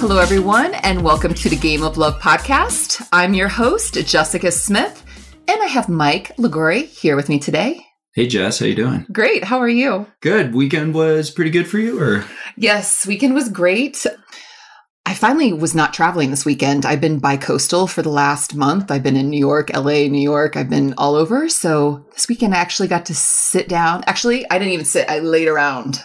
Hello, everyone, and welcome to the Game of Love podcast. I'm your host, Jessica Smith, and I have Mike Liguori here with me today. Hey Jess, how you doing? Great. How are you? Good. Weekend was pretty good for you, or Yes, weekend was great. I finally was not traveling this weekend. I've been bi-coastal for the last month. I've been in New York, LA, New York. I've been all over. So this weekend I actually got to sit down. Actually, I didn't even sit. I laid around.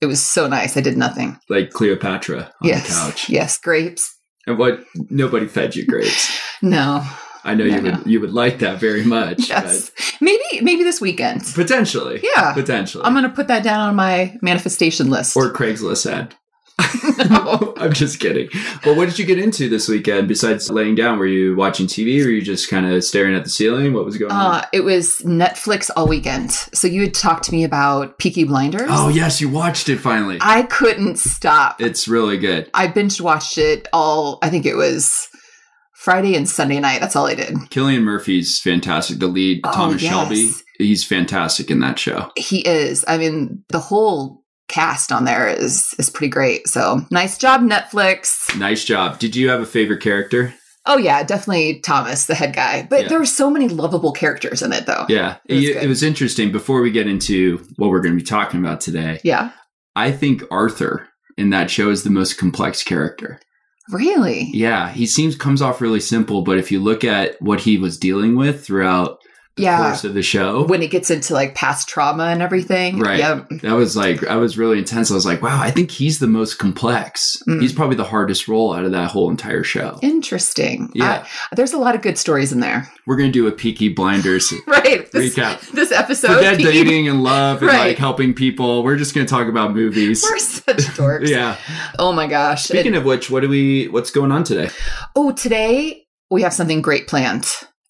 It was so nice. I did nothing. like Cleopatra on yes. the couch? Yes, grapes. And what? Nobody fed you grapes. No. I know No, you no. would. You would like that very much. Yes. Maybe maybe this weekend. potentially. Yeah. Potentially. I'm going to put that down on my manifestation list. or Craigslist ad. No. I'm just kidding. Well, what did you get into this weekend besides laying down? Were you watching TV? Were you just kind of staring at the ceiling? What was going on? Uh, it was Netflix all weekend. So you had talked to me about Peaky Blinders. Oh yes, you watched it finally. I couldn't stop. it's really good. I binge watched it all, I think it was Friday and Sunday night. That's all I did. Cillian Murphy's fantastic. The lead, Oh, Thomas yes. Shelby, he's fantastic in that show. He is. I mean, the whole cast on there is is pretty great. So nice job, Netflix. Nice job. Did you have a favorite character? Oh yeah, definitely Thomas, the head guy. But Yeah. there were so many lovable characters in it though. Yeah, It was it, it was interesting. Before we get into what we're going to be talking about today, Yeah. I think Arthur in that show is the most complex character. Really? Yeah, he seems comes off really simple, but if you look at what he was dealing with throughout the Yeah. course of the show, When it gets into like past trauma and everything. Right. Yeah. that was like I was really intense. I was like, wow, I think he's the most complex. Mm. He's probably the hardest role out of that whole entire show. Interesting. Yeah. Uh, there's a lot of good stories in there. We're gonna do a Peaky Blinders Right. This, recap. this episode. Forget Peaky- dating and love and Right. like helping people. We're just gonna talk about movies. We're such dorks. Yeah. Oh my gosh. Speaking And- of which, what do we? What's going on today? oh, today we have something great planned.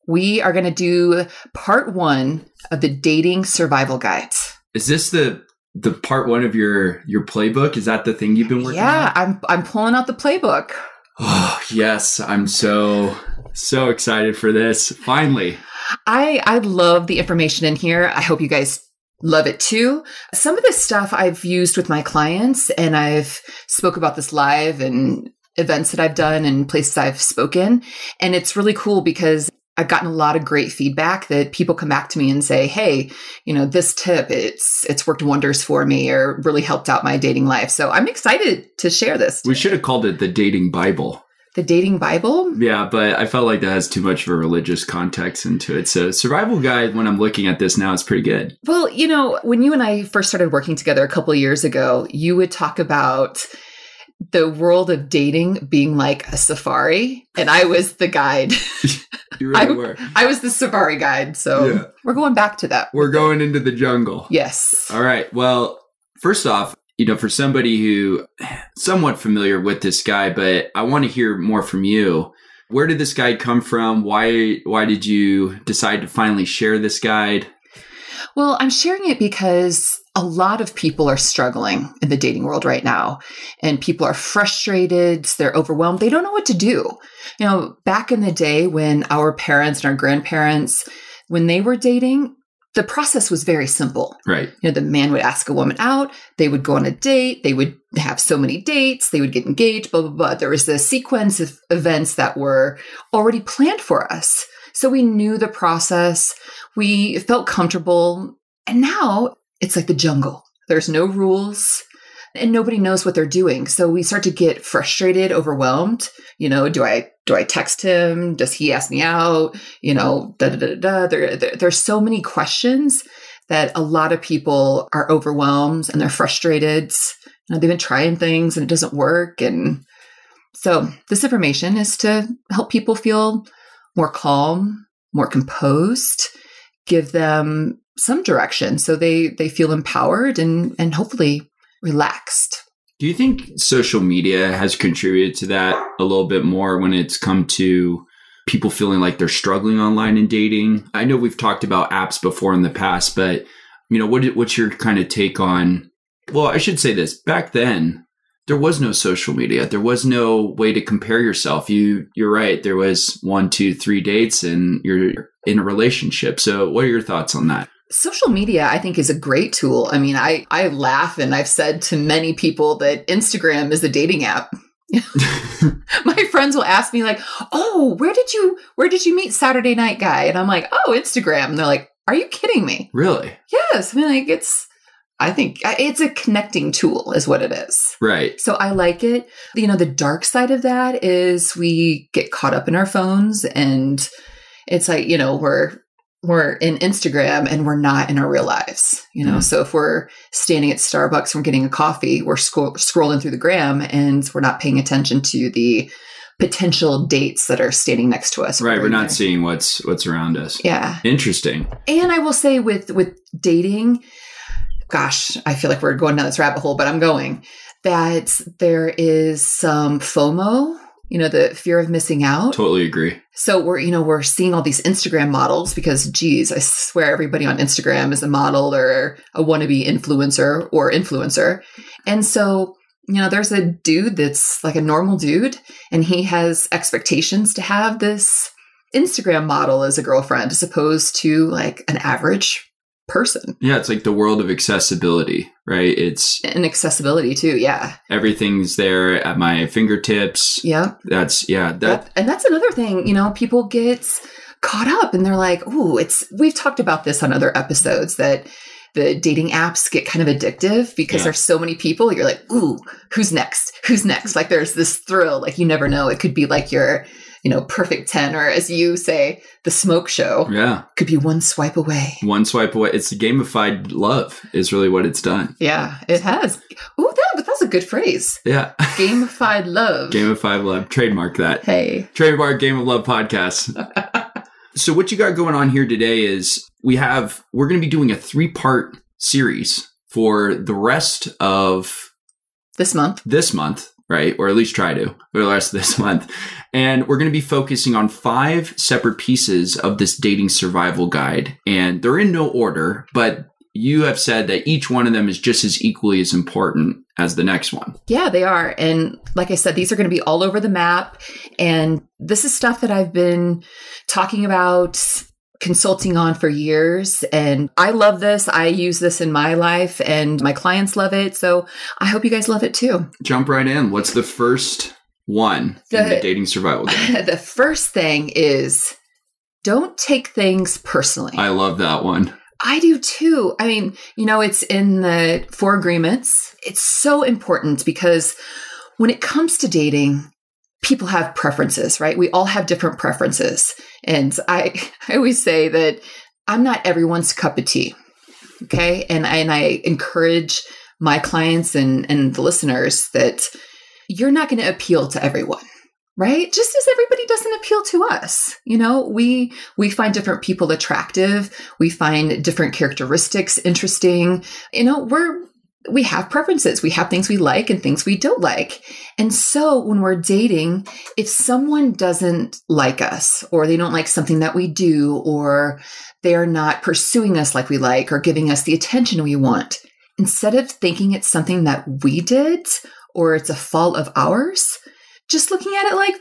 We are going to do part one of the dating survival guides. Is this the the part one of your your playbook? Is that the thing you've been working Yeah, on? I'm I'm pulling out the playbook. Oh yes, I'm so so excited for this. Finally, I I love the information in here. I hope you guys love it too. Some of this stuff I've used with my clients and I've spoke about this live and events that I've done and places I've spoken and it's really cool because I've gotten a lot of great feedback that people come back to me and say, "Hey, you know, this tip it's it's worked wonders for me or really helped out my dating life." So I'm excited to share this. we should have called it the dating Bible. The dating Bible? Yeah, but I felt like that has too much of a religious context into it. So survival guide. When I'm looking at this now, it's pretty good. Well, you know, when you and I first started working together a couple of years ago, you would talk about the world of dating being like a safari, and I was the guide. You really I- were. I was the safari guide. So Yeah. we're going back to that. We're going into the jungle. Yes. All right. Well, first off, you know, for somebody who somewhat familiar with this guy, but I want to hear more from you. Where did this guide come from? Why why did you decide to finally share this guide? Well, I'm sharing it because a lot of people are struggling in the dating world right now, and people are frustrated, they're overwhelmed, they don't know what to do. You know, back in the day when our parents and our grandparents, when they were dating, the process was very simple. Right. You know, the man would ask a woman out, they would go on a date, they would have so many dates, they would get engaged, blah, blah, blah. There was a sequence of events that were already planned for us. So we knew the process, we felt comfortable. And now it's like the jungle. There's no rules and nobody knows what they're doing. So we start to get frustrated, overwhelmed. You know, do I do I text him? Does he ask me out? You know, da da da da. There, there, there's so many questions that a lot of people are overwhelmed and they're frustrated. You know, they've been trying things and it doesn't work. And so this information is to help people feel more calm, more composed, give them some direction so they they feel empowered and and hopefully relaxed. Do you think social media has contributed to that a little bit more when it's come to people feeling like they're struggling online and dating? I know we've talked about apps before in the past, but you know, what what's your kind of take on well, I should say this. Back then, there was no social media. There was no way to compare yourself. You you're right. There was one, two, three dates and you're in a relationship. So what are your thoughts on that? Social media i think is a great tool. I mean i i laugh and i've said to many people that instagram is a dating app. My friends will ask me like oh where did you where did you meet saturday night guy? And i'm like oh instagram. And they're like are you kidding me? Really? yes. I mean like it's i think it's a connecting tool is what it is. Right. so I like it. You know, the dark side of that is we get caught up in our phones and it's like, you know, we're we're in Instagram and we're not in our real lives, you know. Mm. So if we're standing at Starbucks we're getting a coffee, we're scroll- scrolling through the gram and we're not paying attention to the potential dates that are standing next to us. Right. We're not there. seeing what's what's around us. Yeah. Interesting. And I will say with with dating, gosh, I feel like we're going down this rabbit hole, but I'm going that there is some FOMO, you know, the fear of missing out. Totally agree. So we're, you know, we're seeing all these Instagram models because geez, I swear everybody on Instagram is a model or a wannabe influencer or influencer. And so, you know, there's a dude that's like a normal dude and he has expectations to have this Instagram model as a girlfriend as opposed to like an average person Yeah, it's like the world of accessibility, right? It's and accessibility too. Yeah. everything's there at my fingertips. Yeah. That's yeah, that That, and that's another thing, you know, people get caught up and they're like, "Ooh, it's we've talked about this on other episodes that the dating apps get kind of addictive because Yeah. there's so many people. You're like, "Ooh, who's next? Who's next?" Like there's this thrill, like you never know. It could be like your, you know, perfect 10 or as you say, the smoke show. yeah. Could be one swipe away. One swipe away. It's gamified love is really what it's done. Yeah, it has. Ooh, that that's a good phrase. Yeah. Gamified love. Gamified love. Trademark that. hey. Trademark Game of Love podcast. so what you got going on here today is we have we're going to be doing a three-part series for the rest of This month. this month, right? Or at least try to for the rest of this month. And we're going to be focusing on five separate pieces of this dating survival guide. And they're in no order, but you have said that each one of them is just as equally as important as the next one. Yeah, they are. And like I said, these are going to be all over the map. And this is stuff that I've been talking about, consulting on for years. And I love this. I use this in my life, and my clients love it. So I hope you guys love it too. Jump right in. What's the first one in The- the dating survival guide? the first thing is don't take things personally. I love that one. I do too. I mean, you know, it's in the four agreements. It's so important because when it comes to dating, people have preferences, right? We all have different preferences. And I, I always say that I'm not everyone's cup of tea. Okay. And I, and I encourage my clients and, and the listeners that you're not going to appeal to everyone right? Just as everybody doesn't appeal to us you know? We we find different people attractive. We find different characteristics interesting. You know we're we have preferences. We have things we like and things we don't like. And so when we're dating if someone doesn't like us or they don't like something that we do or they're not pursuing us like we like or giving us the attention we want instead of thinking it's something that we did or it's a fault of ours just looking at it like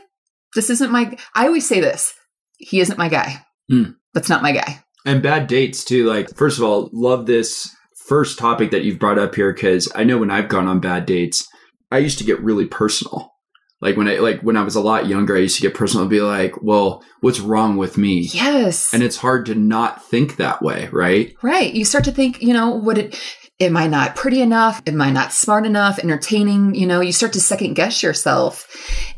this isn't my i always say this he isn't my guy Hmm. that's not my guy And bad dates too. Like, first of all, love this first topic that you've brought up here because I know when I've gone on bad dates, I used to get really personal. Like when I like when I was a lot younger, I used to get personal and be like, "Well, what's wrong with me?" yes And it's hard to not think that way, right? right you start to think you know what it am i not pretty enough? Am i not smart enough? Entertaining you know you start to second guess yourself.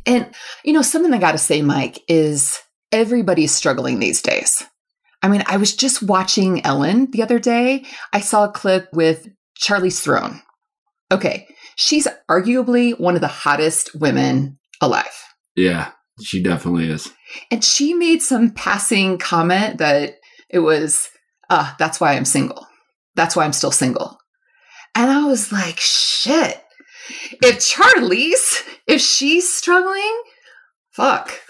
And you know something i gotta say mike is everybody's struggling these days. I mean i was just watching ellen the other day. I saw a clip with charlize theron. Okay she's arguably one of the hottest women alive. Yeah, she definitely is. and she made some passing comment that it was, uh, that's why I'm single. That's why I'm still single. And I was like, shit. If Charlize, if she's struggling, fuck.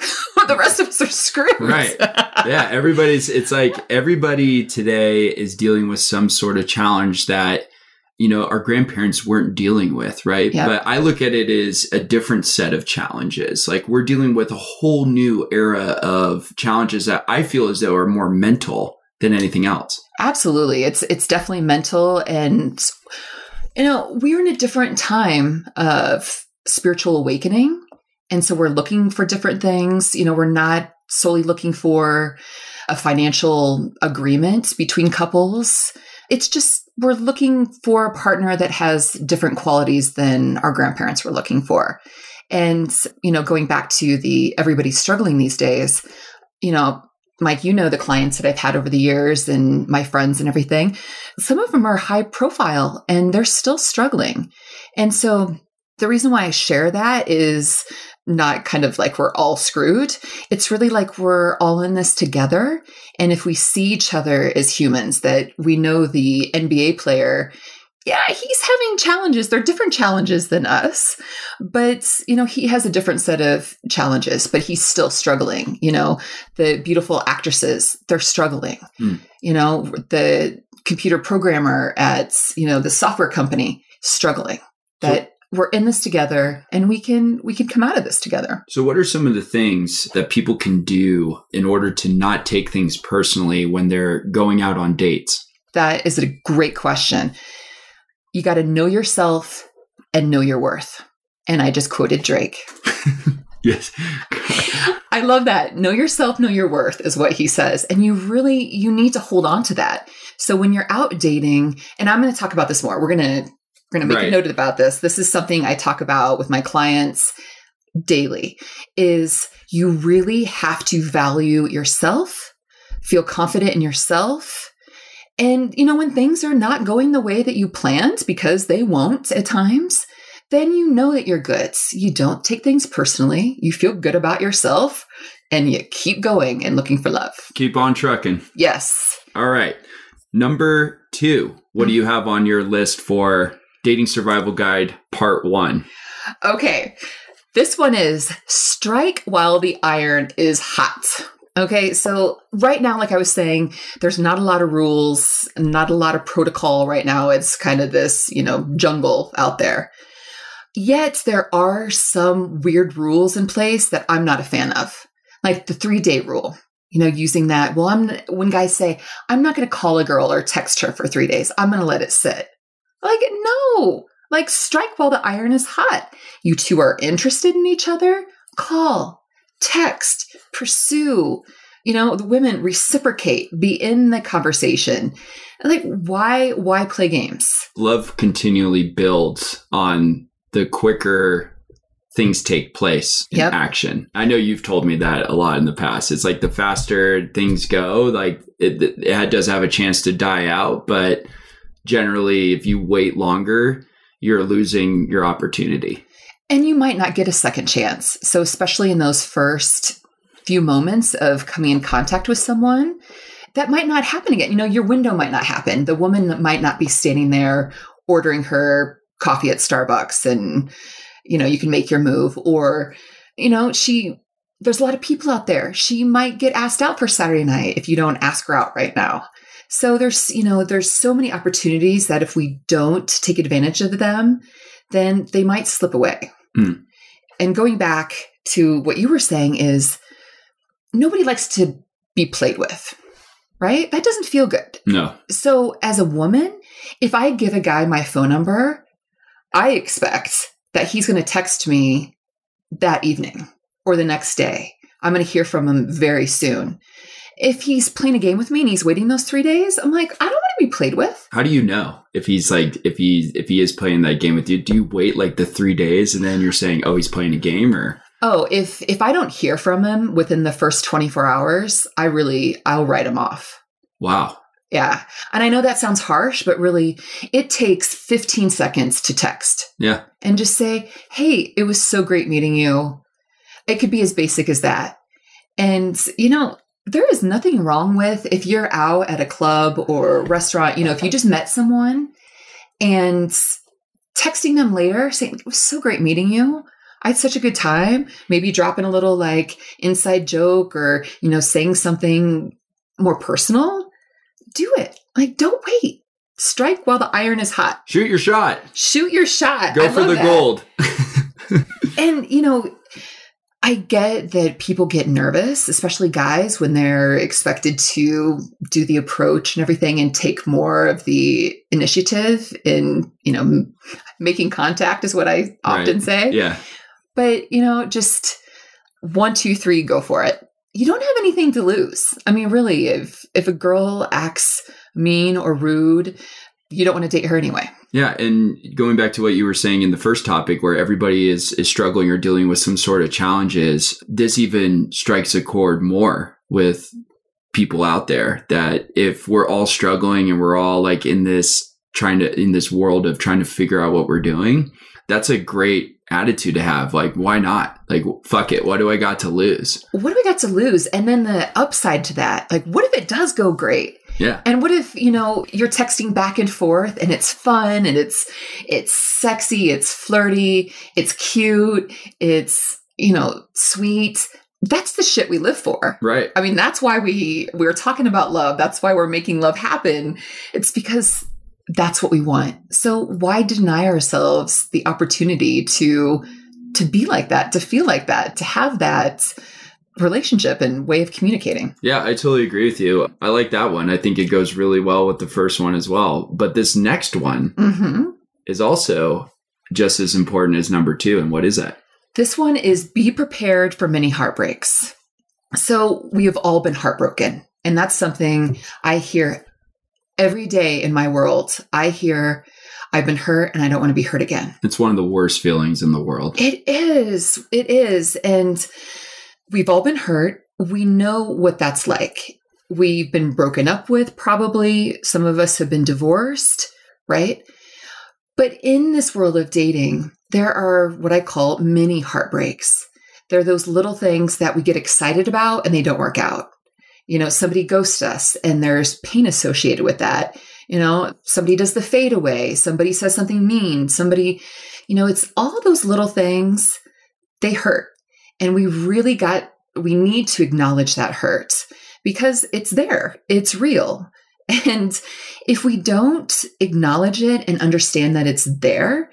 the rest of us are screwed. Right. yeah, everybody's it's like everybody today is dealing with some sort of challenge that you know our grandparents weren't dealing with, right? Yep. But I look at it as a different set of challenges. Like we're dealing with a whole new era of challenges that I feel as though are more mental than anything else. Absolutely. It's it's definitely mental and you know, we're in a different time of spiritual awakening. And so we're looking for different things. You know, we're not solely looking for a financial agreement between couples. It's just we're looking for a partner that has different qualities than our grandparents were looking for. And, you know, going back to the everybody's struggling these days, you know, Mike, you know the clients that I've had over the years and my friends and everything. Some of them are high profile and they're still struggling. And so the reason why I share that is not kind of like we're all screwed. It's really like we're all in this together. And if we see each other as humans, that we know the NBA player yeah, he's having challenges. They're different challenges than us, but you know, he has a different set of challenges, but he's still struggling. You know, the beautiful actresses, they're struggling. Mm. You know, the computer programmer at, you know, the software company struggling. That so, we're in this together and we can we can come out of this together. So what are some of the things that people can do in order to not take things personally when they're going out on dates? That is a great question you got to know yourself and know your worth. And I just quoted Drake. yes. I love that. Know yourself, know your worth is what he says. And you really you need to hold on to that. So when you're out dating, and I'm going to talk about this more. We're going to we're going to make right. a note about this. This is something I talk about with my clients daily is you really have to value yourself, feel confident in yourself, and, you know, when things are not going the way that you planned, because they won't at times, then you know that you're good. You don't take things personally. You feel good about yourself and you keep going and looking for love. Keep on trucking. Yes. All right. Number two, what mm-hmm. do you have on your list for Dating Survival Guide Part One? Okay. This one is strike while the iron is hot. Okay, so right now, like I was saying, there's not a lot of rules, not a lot of protocol right now. It's kind of this, you know, jungle out there. Yet there are some weird rules in place that I'm not a fan of, like the three day rule. You know, using that. Well, I'm when guys say, I'm not going to call a girl or text her for three days, I'm going to let it sit. Like, no, like strike while the iron is hot. You two are interested in each other, call, text, pursue, you know, the women reciprocate, be in the conversation. Like why why play games? Love continually builds on the quicker things take place in yep. action. I know you've told me that a lot in the past. It's like the faster things go, like it, it does have a chance to die out, but generally if you wait longer, you're losing your opportunity. And you might not get a second chance. So, especially in those first few moments of coming in contact with someone, that might not happen again. You know, your window might not happen. The woman might not be standing there ordering her coffee at Starbucks and, you know, you can make your move. Or, you know, she, there's a lot of people out there. She might get asked out for Saturday night if you don't ask her out right now. So there's, you know, there's so many opportunities that if we don't take advantage of them, then they might slip away. Mm. And going back to what you were saying is nobody likes to be played with, right? That doesn't feel good. No. So as a woman, if I give a guy my phone number, I expect that he's going to text me that evening or the next day. I'm going to hear from him very soon if he's playing a game with me and he's waiting those three days, I'm like, I don't be played with. How do you know if he's like if he if he is playing that game with you? Do you wait like the three days and then you're saying, oh, he's playing a game or? Oh, if if I don't hear from him within the first 24 hours, I really I'll write him off. Wow. Yeah. And I know that sounds harsh, but really it takes 15 seconds to text. Yeah. And just say, "Hey, it was so great meeting you." It could be as basic as that. And you know, there is nothing wrong with if you're out at a club or restaurant, you know, if you just met someone and texting them later saying, it was so great meeting you. I had such a good time. Maybe dropping a little like inside joke or, you know, saying something more personal. Do it. Like, don't wait. Strike while the iron is hot. Shoot your shot. Shoot your shot. Go I for the that. gold. and, you know, I get that people get nervous, especially guys, when they're expected to do the approach and everything and take more of the initiative in, you know, making contact is what I often Right. say. Yeah. But, you know, just one, two, three, go for it. You don't have anything to lose. I mean, really, if if a girl acts mean or rude, you don't want to date her anyway. Yeah, and going back to what you were saying in the first topic, where everybody is is struggling or dealing with some sort of challenges, this even strikes a chord more with people out there. That if we're all struggling and we're all like in this trying to in this world of trying to figure out what we're doing, that's a great attitude to have. Like, why not? Like, fuck it. What do I got to lose? What do we got to lose? And then the upside to that, like, what if it does go great? Yeah, And what if, you know, you're texting back and forth and it's fun and it's it's sexy, it's flirty, it's cute, it's, you know, sweet. That's the shit we live for. right. I mean, that's why we we're talking about love. That's why we're making love happen. It's because that's what we want. So why deny ourselves the opportunity to to be like that, to feel like that, to have that relationship and way of communicating? Yeah, I totally agree with you. I like that one. I think it goes really well with the first one as well. But this next one Mhm. is also just as important as number two. And what is that? This one is be prepared for many heartbreaks. So we have all been heartbroken. And that's something I hear every day in my world. I hear, I've been hurt and I don't want to be hurt again. It's one of the worst feelings in the world. It is. It is. And we've all been hurt. We know what that's like. We've been broken up with, probably. Some of us have been divorced, right? But in this world of dating, there are what I call mini heartbreaks. There are those little things that we get excited about and they don't work out. You know, somebody ghosts us and there's pain associated with that. You know, somebody does the fade away, somebody says something mean, somebody, you know, it's all those little things, they hurt. And we really got, we need to acknowledge that hurt because it's there, it's real. And if we don't acknowledge it and understand that it's there,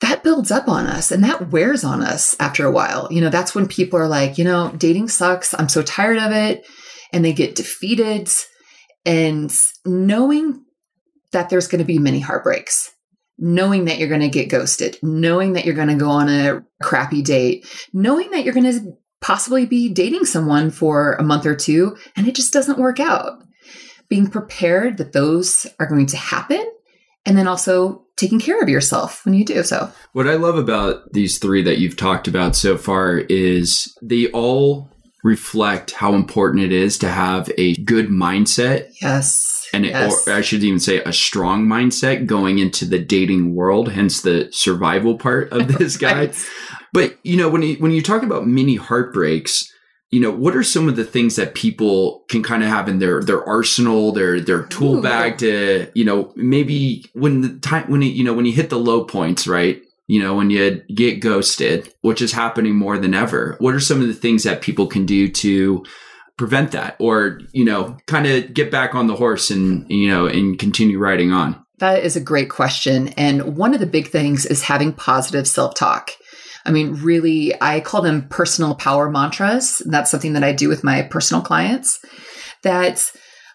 that builds up on us and that wears on us after a while. You know, that's when people are like, you know, dating sucks. I'm so tired of it. And they get defeated. And knowing that there's going to be many heartbreaks, knowing that you're going to get ghosted, knowing that you're going to go on a crappy date, knowing that you're going to possibly be dating someone for a month or two and it just doesn't work out. Being prepared that those are going to happen and then also taking care of yourself when you do so. What I love about these three that you've talked about so far is they all reflect how important it is to have a good mindset Yes. And it, yes. or I should even say a strong mindset going into the dating world, hence the survival part of this guide. Right. But you know, when you when you talk about mini heartbreaks, you know, what are some of the things that people can kind of have in their their arsenal, their their tool Ooh. bag to, you know, maybe when the time when you, you know when you hit the low points, right? You know, when you get ghosted, which is happening more than ever. What are some of the things that people can do to prevent that or, you know, kind of get back on the horse and, you know, and continue riding on? That is a great question. And one of the big things is having positive self talk. I mean, really, I call them personal power mantras. That's something that I do with my personal clients. That,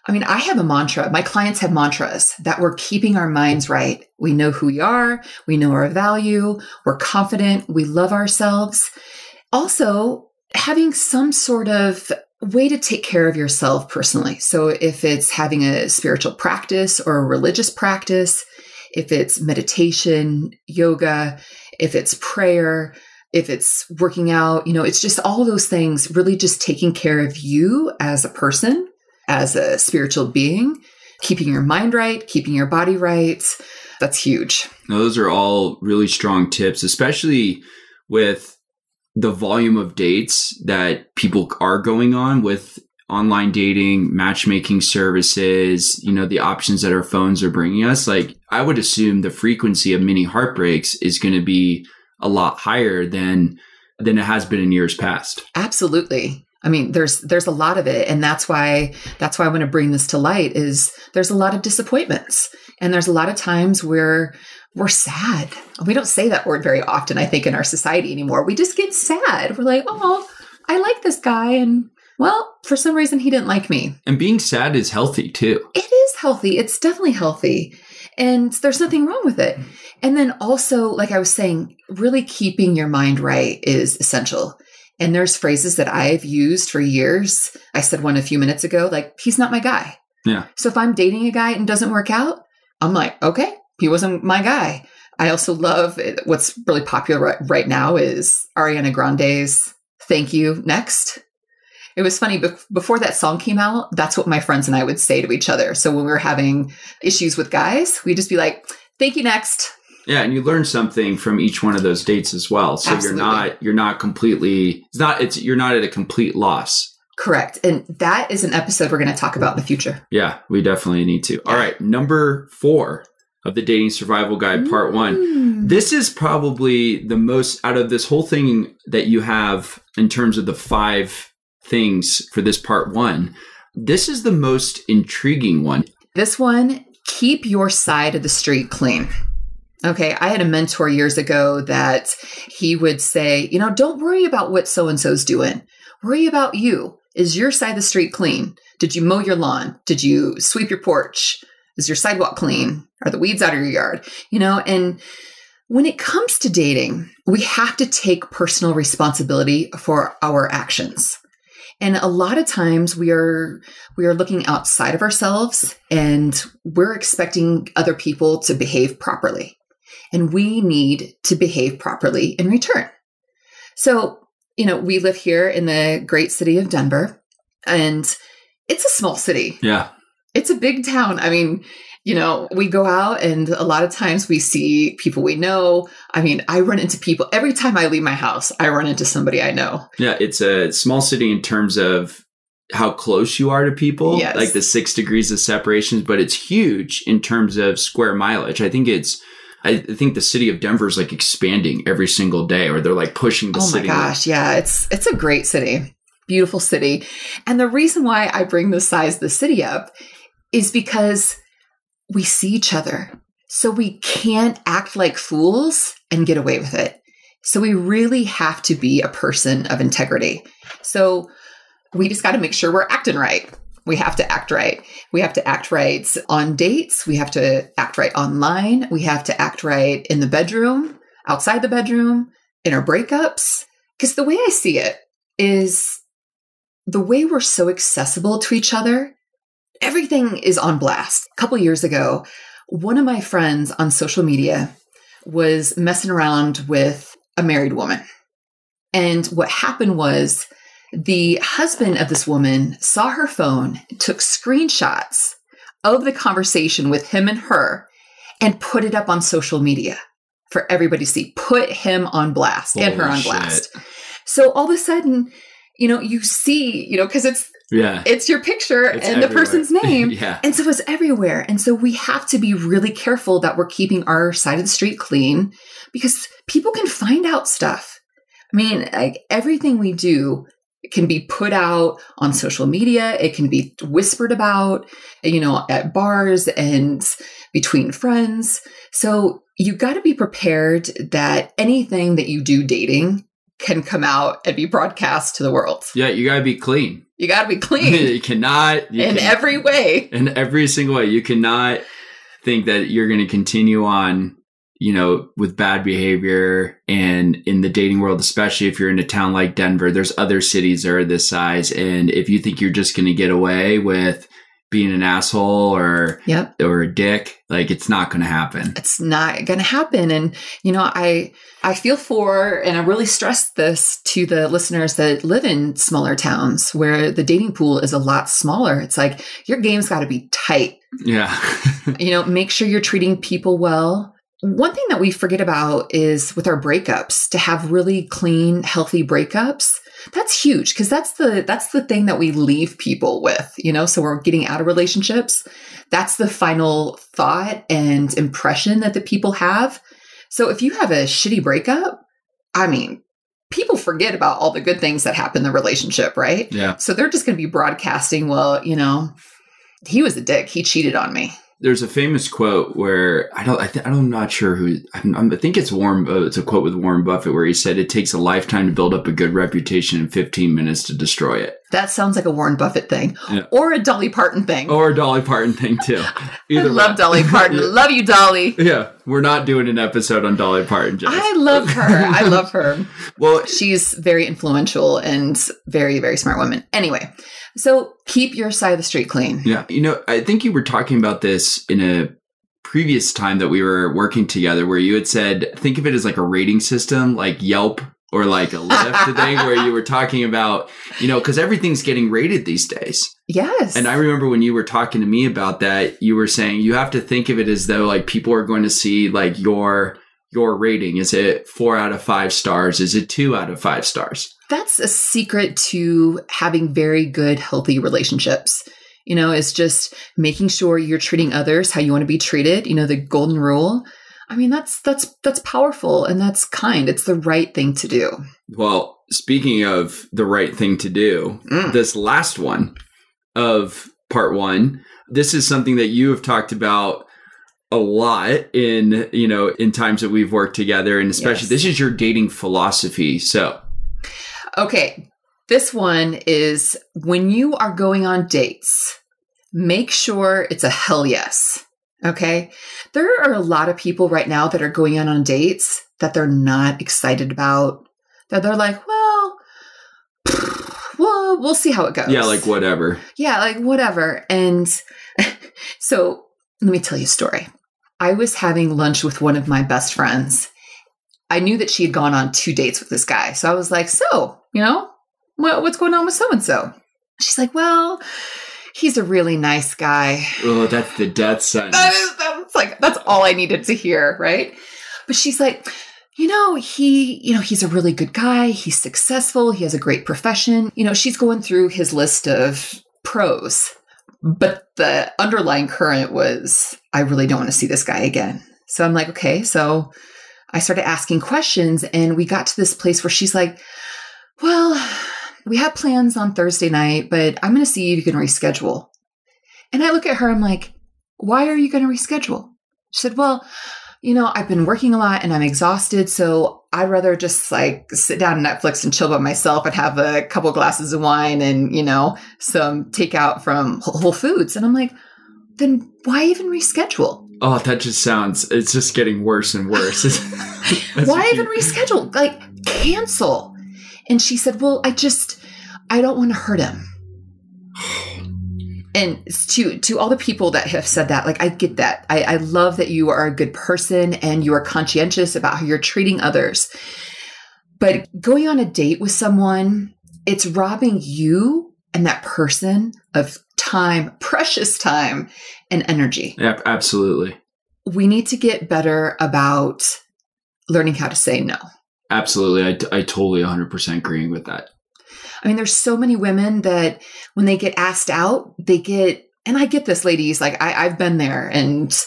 I mean, I have a mantra. My clients have mantras that we're keeping our minds right. We know who we are, we know our value, we're confident, we love ourselves. Also, having some sort of way to take care of yourself personally. So if it's having a spiritual practice or a religious practice, if it's meditation, yoga, if it's prayer, if it's working out, you know, it's just all those things really just taking care of you as a person, as a spiritual being, keeping your mind right, keeping your body right. That's huge. Now, those are all really strong tips, especially with the volume of dates that people are going on with online dating, matchmaking services, you know, the options that our phones are bringing us. Like, I would assume the frequency of mini heartbreaks is going to be a lot higher than than it has been in years past. Absolutely. I mean, there's there's a lot of it, and that's why that's why I want to bring this to light. Is there's a lot of disappointments, and there's a lot of times where we're sad. We don't say that word very often, I think, in our society anymore. We just get sad. We're like, oh, I like this guy. And well, for some reason, he didn't like me. And being sad is healthy too. It is healthy. It's definitely healthy. And there's nothing wrong with it. And then also, like I was saying, really keeping your mind right is essential. And there's phrases that I've used for years. I said one a few minutes ago, like, he's not my guy. Yeah. So if I'm dating a guy and doesn't work out, I'm like, okay, he wasn't my guy. I also love what's really popular right, right now is Ariana Grande's Thank You Next. It was funny before that song came out, that's what my friends and I would say to each other. So when we were having issues with guys, we'd just be like, thank you next. Yeah, and you learn something from each one of those dates as well. So Absolutely. you're not you're not completely it's not it's you're not at a complete loss. Correct. And that is an episode we're going to talk about in the future. Yeah, we definitely need to. Yeah. All right, number 4 of the dating survival guide part 1. Mm. This is probably the most out of this whole thing that you have in terms of the 5 things for this part 1. This is the most intriguing one. This one, keep your side of the street clean. Okay, I had a mentor years ago that he would say, you know, don't worry about what so and so's doing. Worry about you. Is your side of the street clean? Did you mow your lawn? Did you sweep your porch? Is your sidewalk clean? Are the weeds out of your yard? You know, and when it comes to dating, we have to take personal responsibility for our actions. And a lot of times we are we are looking outside of ourselves and we're expecting other people to behave properly and we need to behave properly in return. So, you know, we live here in the great city of Denver, and it's a small city. Yeah. It's a big town. I mean, you know, we go out and a lot of times we see people we know. I mean, I run into people every time I leave my house, I run into somebody I know. Yeah, it's a small city in terms of how close you are to people, yes. like the six degrees of separations, but it's huge in terms of square mileage. I think it's I think the city of Denver is like expanding every single day, or they're like pushing the oh city. Oh my gosh, yeah, it's it's a great city, beautiful city, and the reason why I bring the size of the city up is because we see each other, so we can't act like fools and get away with it. So we really have to be a person of integrity. So we just got to make sure we're acting right. We have to act right. We have to act right on dates. We have to act right online. We have to act right in the bedroom, outside the bedroom, in our breakups. Because the way I see it is the way we're so accessible to each other, everything is on blast. A couple years ago, one of my friends on social media was messing around with a married woman. And what happened was the husband of this woman saw her phone, took screenshots of the conversation with him and her, and put it up on social media for everybody to see. Put him on blast Holy and her on shit. blast. So all of a sudden, you know, you see, you know, because it's yeah, it's your picture it's and everywhere. the person's name, yeah, and so it's everywhere. And so we have to be really careful that we're keeping our side of the street clean because people can find out stuff. I mean, like everything we do can be put out on social media. It can be whispered about, you know, at bars and between friends. So you got to be prepared that anything that you do dating can come out and be broadcast to the world. Yeah, you got to be clean. You got to be clean. you cannot you in can, every way. In every single way. You cannot think that you're going to continue on you know, with bad behavior and in the dating world, especially if you're in a town like Denver, there's other cities that are this size. And if you think you're just going to get away with being an asshole or yep. or a dick, like it's not going to happen. It's not going to happen. And you know, I I feel for and I really stress this to the listeners that live in smaller towns where the dating pool is a lot smaller. It's like your game's got to be tight. Yeah. you know, make sure you're treating people well one thing that we forget about is with our breakups to have really clean, healthy breakups. That's huge because that's the that's the thing that we leave people with, you know. So we're getting out of relationships. That's the final thought and impression that the people have. So if you have a shitty breakup, I mean, people forget about all the good things that happen in the relationship, right? Yeah. So they're just going to be broadcasting, well, you know, he was a dick. He cheated on me There's a famous quote where I don't, I th- I'm not sure who, I'm, I'm, i think it's Warren, uh, it's a quote with Warren Buffett where he said it takes a lifetime to build up a good reputation and 15 minutes to destroy it. That sounds like a Warren Buffett thing Yeah. or a Dolly Parton thing. Or a Dolly Parton thing too. I Either love way. Dolly Parton. love you, Dolly. Yeah, we're not doing an episode on Dolly Parton. Jess. I love her. I love her. well, She's very influential and very, very smart woman. Anyway, so keep your side of the street clean. Yeah. You know, I think you were talking about this in a previous time that we were working together where you had said, think of it as like a rating system, like Yelp or like a Lyft thing, where you were talking about, you know, because everything's getting rated these days. Yes. And I remember when you were talking to me about that, you were saying you have to think of it as though like people are going to see like your your rating. Is it four out of five stars? Is it two out of five stars? That's a secret to having very good, healthy relationships. You know, it's just making sure you're treating others how you want to be treated. You know, the golden rule. I mean, that's that's that's powerful and that's kind. It's the right thing to do. Well, speaking of the right thing to do, Mm. this last one of part one, this is something that you have talked about a lot in, you know, in times that we've worked together. And especially Yes. this is your dating philosophy. So Okay, this one is when you are going on dates, make sure it's a hell yes. Okay. There are a lot of people right now that are going out on dates that they're not excited about, that they're like, well, well, we'll see how it goes. yeah, like whatever. Yeah, like whatever. And so let me tell you a story. I was having lunch with one of my best friends. I knew that she had gone on two dates with this guy. So I was like, so, you know, what, what's going on with so and so? She's like, well, he's a really nice guy. Oh, that's the death sentence. That is, that's like, that's all I needed to hear, right? But she's like, you know, he, you know, he's a really good guy. He's successful. He has a great profession. You know, she's going through his list of pros. But the underlying current was, I really don't want to see this guy again. So I'm like, okay. So I started asking questions and we got to this place where she's like, well, we have plans on Thursday night, but I'm going to see if you can reschedule. And I look at her, I'm like, why are you going to reschedule? She said, well, you know, I've been working a lot and I'm exhausted. So I'd rather just like sit down on Netflix and chill by myself and have a couple glasses of wine and, you know, some takeout from Whole Foods. And I'm like, then why even reschedule? Oh, that just sounds, it's just getting worse and worse. Why even reschedule? Like, cancel. And she said, well, I just, I don't want to hurt him. And to to all the people that have said that, like I get that. I, I love that you are a good person and you are conscientious about how you're treating others. But going on a date with someone, it's robbing you and that person of time, precious time and energy. Yep, absolutely. We need to get better about learning how to say no. Absolutely. I, I totally 100% agreeing with that. I mean, there's so many women that when they get asked out, they get, and I get this, ladies, like I, I've been there and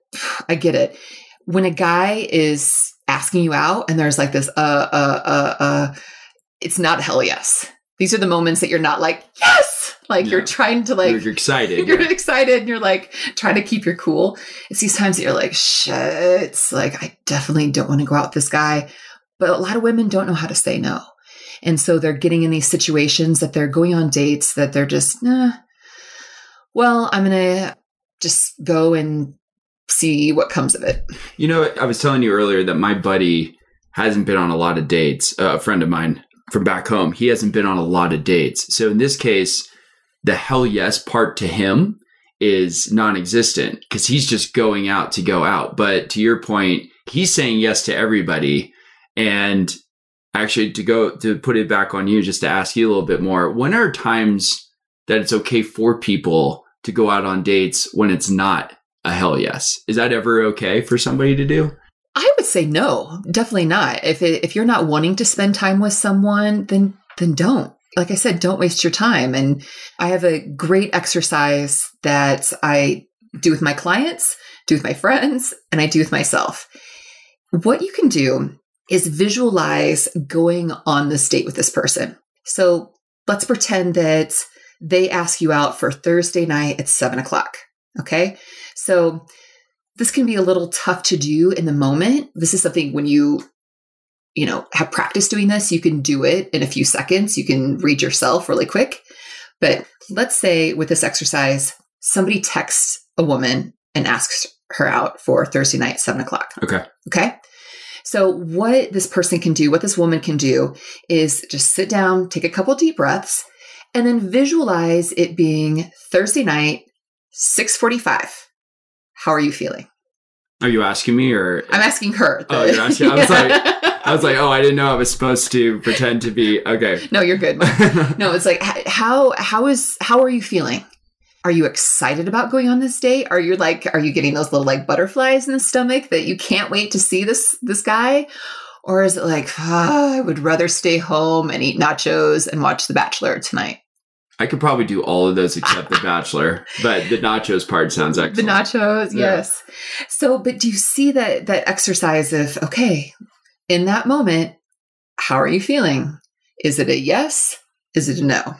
I get it. When a guy is asking you out and there's like this, uh, uh, uh, uh, it's not a hell yes. These are the moments that you're not like, yes, like you're trying to like, you're, excited. you're yeah. excited and you're like trying to keep your cool. It's these times that you're like, shit, like I definitely don't want to go out with this guy. But a lot of women don't know how to say no. And so they're getting in these situations that they're going on dates that they're just, nah, well, I'm going to just go and see what comes of it. You know, I was telling you earlier that my buddy hasn't been on a lot of dates. Uh, a friend of mine from back home, he hasn't been on a lot of dates. So in this case, the hell yes part to him is non existent because he's just going out to go out. But to your point, he's saying yes to everybody. And actually, to go to put it back on you, just to ask you a little bit more, when are times that it's okay for people to go out on dates when it's not a hell yes? Is that ever okay for somebody to do? I would say no, definitely not. If it, if you're not wanting to spend time with someone, then then don't. Like I said, don't waste your time. And I have a great exercise that I do with my clients, do with my friends, and I do with myself. What you can do is visualize going on this date with this person. So let's pretend that they ask you out for Thursday night at seven o'clock. Okay. So this can be a little tough to do in the moment. This is something when you you know, have practice doing this, you can do it in a few seconds. You can read yourself really quick. But let's say with this exercise, somebody texts a woman and asks her out for Thursday night, seven o'clock. Okay. Okay. So, what this person can do, what this woman can do, is just sit down, take a couple deep breaths, and then visualize it being Thursday night, 645. How are you feeling? Are you asking me or I'm asking her. Oh, you're asking. I was like, I was like, oh, I didn't know I was supposed to pretend to be okay. No, you're good. no, it's like how how is how are you feeling? Are you excited about going on this date? Are you like are you getting those little like butterflies in the stomach that you can't wait to see this this guy? Or is it like oh, I would rather stay home and eat nachos and watch The Bachelor tonight? I could probably do all of those except the bachelor, but the nachos part sounds excellent. The nachos, yeah. yes. So, but do you see that that exercise of okay, in that moment, how are you feeling? Is it a yes? Is it a no?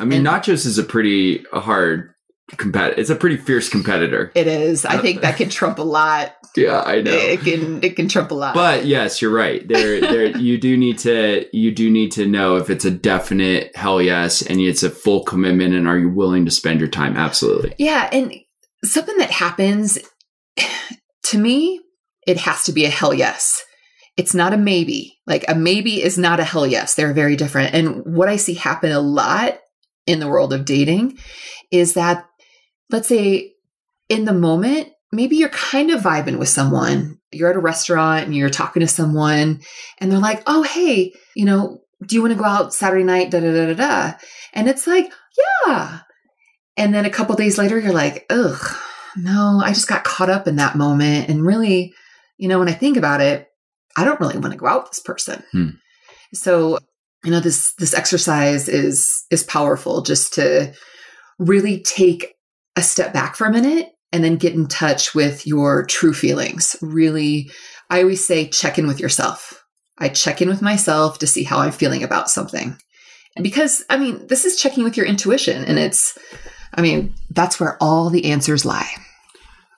I mean, and, nachos is a pretty hard compet. It's a pretty fierce competitor. It is. I uh, think that can trump a lot. Yeah, I know. It can it can trump a lot. But yes, you're right. There there you do need to you do need to know if it's a definite hell yes and it's a full commitment and are you willing to spend your time absolutely. Yeah, and something that happens to me, it has to be a hell yes. It's not a maybe. Like a maybe is not a hell yes. They're very different. And what I see happen a lot in the world of dating is that let's say in the moment, maybe you're kind of vibing with someone. You're at a restaurant and you're talking to someone and they're like, oh, hey, you know, do you want to go out Saturday night? Da da da da da. And it's like, yeah. And then a couple days later, you're like, ugh, no, I just got caught up in that moment. And really, you know, when I think about it, I don't really want to go out with this person. Hmm. So, you know, this this exercise is is powerful just to really take a step back for a minute and then get in touch with your true feelings. Really, I always say check in with yourself. I check in with myself to see how I'm feeling about something. And because, I mean, this is checking with your intuition, and it's, I mean, that's where all the answers lie.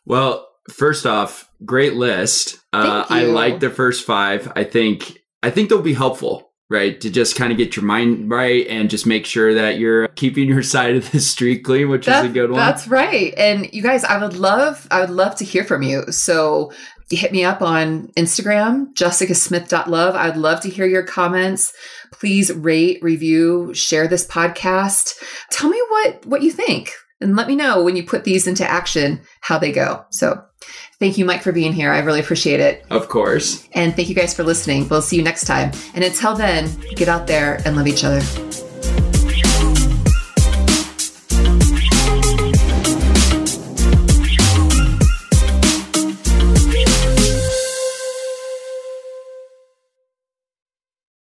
Well, first off, great list. Uh, I like the first five. I think I think they'll be helpful right? To just kind of get your mind right and just make sure that you're keeping your side of the street clean, which that, is a good one. That's right. And you guys, I would love, I would love to hear from you. So hit me up on Instagram, jessicasmith.love. I'd love to hear your comments. Please rate, review, share this podcast. Tell me what, what you think and let me know when you put these into action, how they go. So Thank you, Mike, for being here. I really appreciate it. Of course. And thank you guys for listening. We'll see you next time. And until then, get out there and love each other.